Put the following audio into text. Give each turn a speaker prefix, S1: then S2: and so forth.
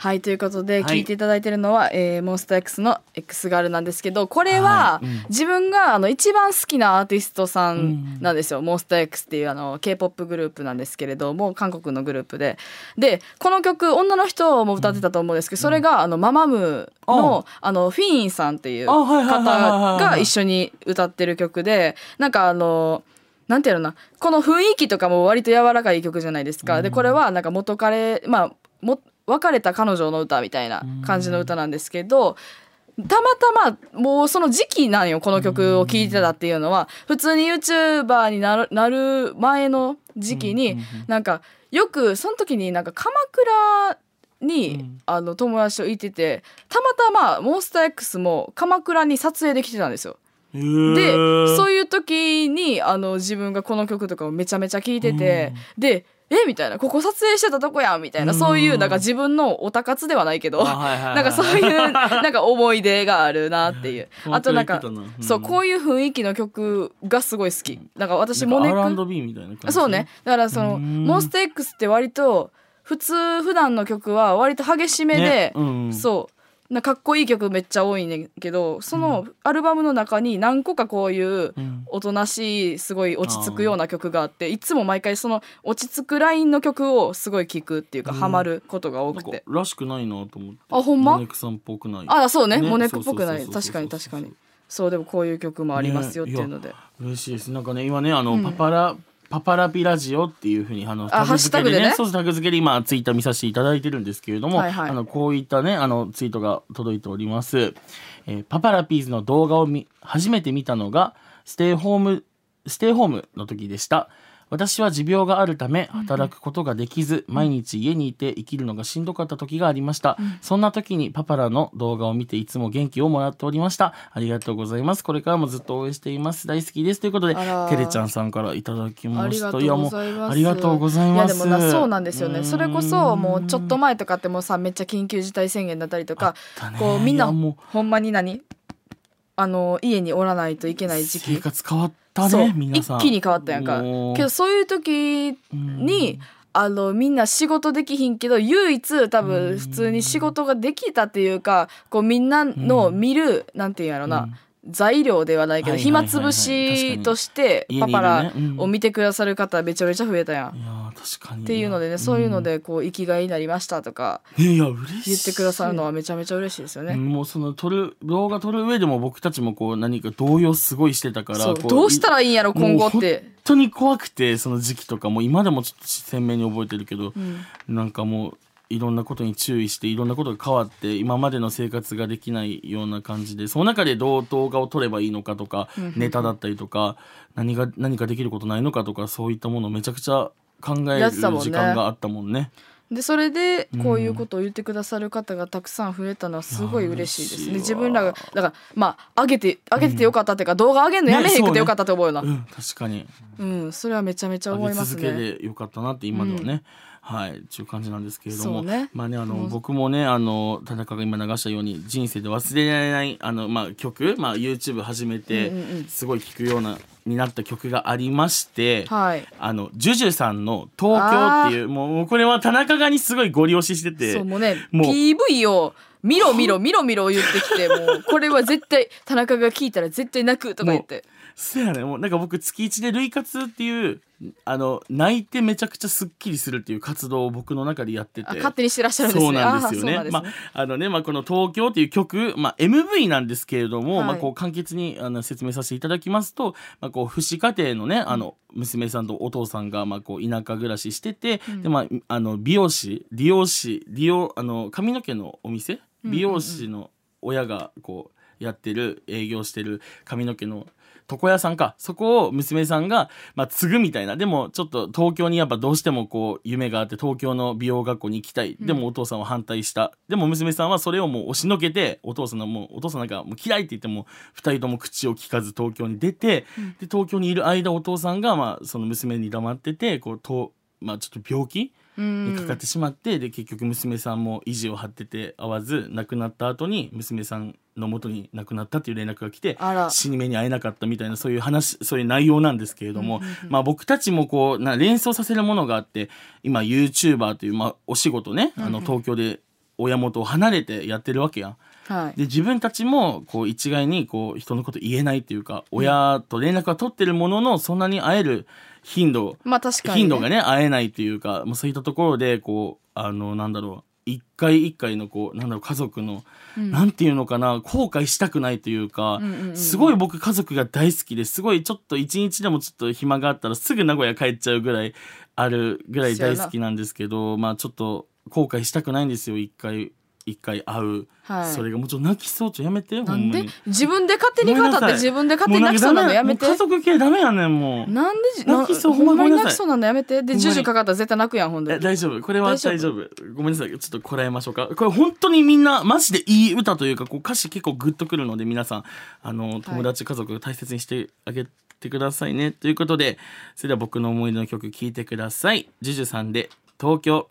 S1: はいということで
S2: はい。
S1: 聞いていただいてるのは、えーモンスター X の X ガールなんですけどこれは
S2: はいうん。
S1: 自分があの一番好きなアーティストさんなんですよ、モンスター X っていうあの K-POP グループなんですけれども韓国のグループで。でこの曲女の人も歌ってたと思うんですけどそれがあのママムのあのフィーンさんっていう
S2: あはいはいはいはいはい。
S1: 方が一緒に歌ってる曲でなんかあのなんていうのなこの雰囲気とかも割と柔らかい曲じゃないですか、でこれはなんか元彼まあも別れた彼女の歌みたいな感じの歌なんですけど、たまたまもうその時期なんよこの曲を聴いてたっていうのは普通に YouTuber になるなる前の時期になんかよくその時になんか鎌倉に、あの友達といててたまたまモンスター X も鎌倉に撮影できてたんですよ。
S2: へ
S1: で
S2: ー。
S1: そういう時にあの自分がこの曲とかをめちゃめちゃ聴いてて、でえ？みたいなここ撮影してたとこやんみたいな、
S2: うん。
S1: そういうなんか自分のオタ活ではないけど、
S2: あはいはいはい
S1: なんかそういう なんか思い出があるなっていう。あとなんか、そうこういう雰囲気の曲がすごい好き。なんか私モネク
S2: R&B みたいな感じ？
S1: そうね。だからその
S2: うん。
S1: モンスター X って割と普通普段の曲は割と激しめで、
S2: ね。うん。
S1: そうなかっこいい曲めっちゃ多いねんけどそのアルバムの中に何個かこういう
S2: うん。
S1: おとなしいすごい落ち着くような曲があっていつも毎回その落ち着くラインの曲をすごい聴くっていうか、ハマることが多くて。
S2: らしくないなと思って。
S1: あほんま？
S2: モネクさんっぽくない。
S1: あそうね。
S2: ね。
S1: モネクっぽくない。確かに確かに。そうでもこういう曲もありますよっていうので、
S2: 嬉しいです。なんかね今ねあの、パパラパパラピラジオっていうふうにあの
S1: タグでね
S2: そうそうタグ付けで今ツイッター見させていただいてるんですけれども、
S1: はいはい。
S2: あのこういったねあのツイートが届いております、えーパパラピーズの動画を見初めて見たのがステイホームステイホームの時でした私は持病があるため働くことができず、毎日家にいて生きるのがしんどかった時がありました、そんな時にパパラの動画を見ていつも元気をもらっておりました。ありがとうございます。これからもずっと応援しています。大好きです。ということでてれちゃんさんからいただきました
S1: ありがとうございます。
S2: やもうありがとうございます。
S1: いやでもなそうなんですよね。
S2: うん。
S1: それこそもうちょっと前とかってもうさめっちゃ緊急事態宣言だったりとか、こうみんなほんまに何？あの家におらないといけない時
S2: 生
S1: 期。
S2: 活変わったね皆さん。
S1: 一気に変わったやんか。けどそういう時に、あのみんな仕事できひんけど唯一多分普通に仕事ができたっていうかこうみんなの見る、なんていうんやろな、材料ではないけど、
S2: はいはいはいはい。
S1: 暇つぶしとして
S2: 確かに。
S1: パパラ
S2: 家にいるね。うん。
S1: を見てくださる方めちゃめちゃ増えたやん。
S2: いやー確かに。
S1: っていうのでね、そういうのでこう生きがいになりましたとか
S2: いや嬉しい。
S1: 言ってくださるのはめちゃめちゃ嬉しいですよね。
S2: もうその撮る動画撮る上でも僕たちもこう何か動揺すごいしてたから
S1: そう
S2: こ
S1: どうしたらいいんやろ今後っ
S2: もう
S1: て。
S2: 本当に怖くてその時期とか。も今でもちょっと鮮明に覚えてるけど、なんかもういろんなことに注意していろんなことが変わって今までの生活ができないような感じでその中でどう動画を撮ればいいのかとか、ネタだったりとか何が何かできることないのかとかそういったものをめちゃくちゃ考える時間があったもんね。
S1: でそれでこういうことを言ってくださる方がたくさん増えたのはすごい嬉しいですね。自分らがだからまあ上げて上げててよかったっていうか、動画上げるのやめへんくてよかったと思うよ。な。
S2: うん、確かに
S1: うん。それはめちゃめちゃ思います
S2: 上げ続
S1: ね。
S2: けでよかったなって今ではね、はいっていう感じなんですけれども、
S1: ね
S2: まあねあの、
S1: うん
S2: 僕もねあの田中が今流したように人生で忘れられないあの、まあ、曲、まあ、YouTube 始めてすごい聴くようなになった曲がありまして、
S1: はい。
S2: あのジュジュさんの「東京」っていうもうもうこれは田中がにすごいご利用ししてて
S1: そうもうね
S2: もう
S1: PV を見ろ見ろ見ろ見ろ言ってきてもうこれは絶対田中が聞いたら絶対泣くとか言って。
S2: そうやねもうなんか僕月一で類活っていうあの泣いてめちゃくちゃすっきりするっていう活動を僕の中でやってて。
S1: あ勝手にしてらっしゃるんですね。
S2: そうなんですよね。
S1: あね。
S2: まあ、あのね、まあ、この東京っていう曲、まあ、MV なんですけれども、
S1: はい。
S2: まあ、こう簡潔にあの説明させていただきますと、まあ、こう父子家庭のね、あの娘さんとお父さんが、まあ、こう田舎暮らししてて、で、まあ、あの美容師、理容師、利用、あの髪の毛のお店、美容師の親がこうやってる営業してる髪の毛の床屋さんか。そこを娘さんが、まあ、継ぐみたいな。でもちょっと東京にやっぱどうしてもこう夢があって東京の美容学校に行きたい。でもお父さんは反対した、でも娘さんはそれをもう押しのけてお父さんのもうお父さんなんかもう嫌いって言っても2人とも口を聞かず東京に出て、で東京にいる間お父さんが、まあ、その娘に黙っててこうと、まあ、ちょっと病気にかかってしまって、で結局娘さんも意地を張ってて会わず亡くなった後に娘さんの元に亡くなったっていう連絡が来て死に目に会えなかったみたいなそういう話そういう内容なんですけれども、まあ、僕たちもこうな連想させるものがあって今 YouTuber という、まあ、お仕事ねあの東京で親元を離れてやってるわけやん。
S1: はい。
S2: で自分たちもこう一概にこう人のこと言えないっていうか親と連絡は取ってるもののそんなに会える頻度
S1: まあ確かに、ね、
S2: 頻度がね会えないっていうか、まあ、そういったところでこうあのなんだろう一回一回のこうなんだろう家族の、
S1: うん。
S2: なんていうのかな後悔したくないというか、
S1: うんうんうん。
S2: すごい僕家族が大好きですごいちょっと一日でもちょっと暇があったらすぐ名古屋帰っちゃうぐらいあるぐらい大好きなんですけどまあちょっと後悔したくないんですよ一回一回会う、
S1: はい。
S2: それがもうちょっと泣きそうちょやめてほ
S1: なんで？自分で勝手に語って自分で勝手に泣きそうなのやめて。
S2: 家族系ダメやねんもう。
S1: なんでじ
S2: 泣きそう
S1: なほんまに泣きそうなのやめて。でジュジュかかったら絶対泣くやんほんで。
S2: え大丈夫？これは大丈夫。ごめんなさい。ちょっとこらえましょうか。これ本当にみんなマジでいい歌というかこう歌詞結構グッとくるので皆さんあの友達家族大切にしてあげてくださいね、ということでそれでは僕の思い出の曲聴いてください。ジュジュさんで東京